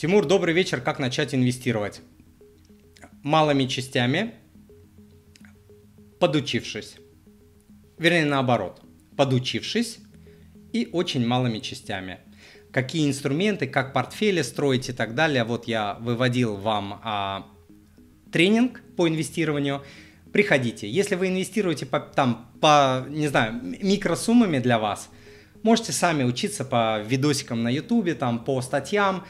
Тимур, добрый вечер. Как начать инвестировать? Малыми частями, подучившись. Вернее, наоборот. Подучившись и очень малыми частями. Какие инструменты, как портфели строить и так далее. Вот я выводил вам а, тренинг по инвестированию. Приходите. Если вы инвестируете по, там, по, не знаю, микросуммами для вас, можете сами учиться по видосикам на ютубе, там, по статьям,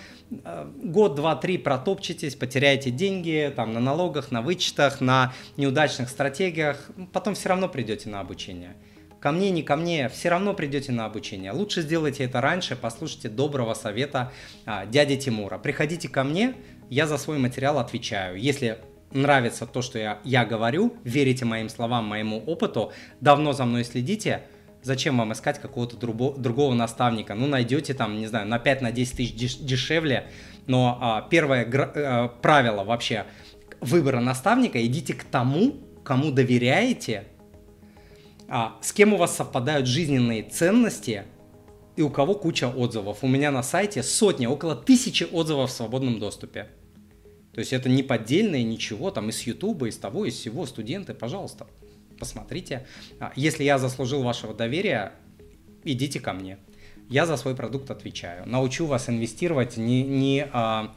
Э, год, два, три протопчетесь, потеряете деньги там, на налогах, на вычетах, на неудачных стратегиях, потом все равно придете на обучение. Ко мне, не ко мне, все равно придете на обучение. Лучше сделайте это раньше, послушайте доброго совета а, дяди Тимура. Приходите ко мне, я за свой материал отвечаю. Если нравится то, что я, я говорю, верите моим словам, моему опыту, давно за мной следите – Зачем вам искать какого-то другого, наставника? Ну, найдете там, не знаю, на 5-10 на тысяч деш- дешевле, но а, первое гра- а, правило вообще выбора наставника, идите к тому, кому доверяете, а, с кем у вас совпадают жизненные ценности и у кого куча отзывов. У меня на сайте сотня, около тысячи отзывов в свободном доступе. То есть это не поддельное ничего, там из Ютуба, из того, из всего, студенты, пожалуйста посмотрите. А, если я заслужил вашего доверия, идите ко мне. Я за свой продукт отвечаю. Научу вас инвестировать не, не а,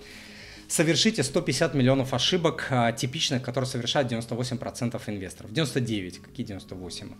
совершите 150 миллионов ошибок, а, типичных, которые совершают 98% инвесторов. 99, какие 98?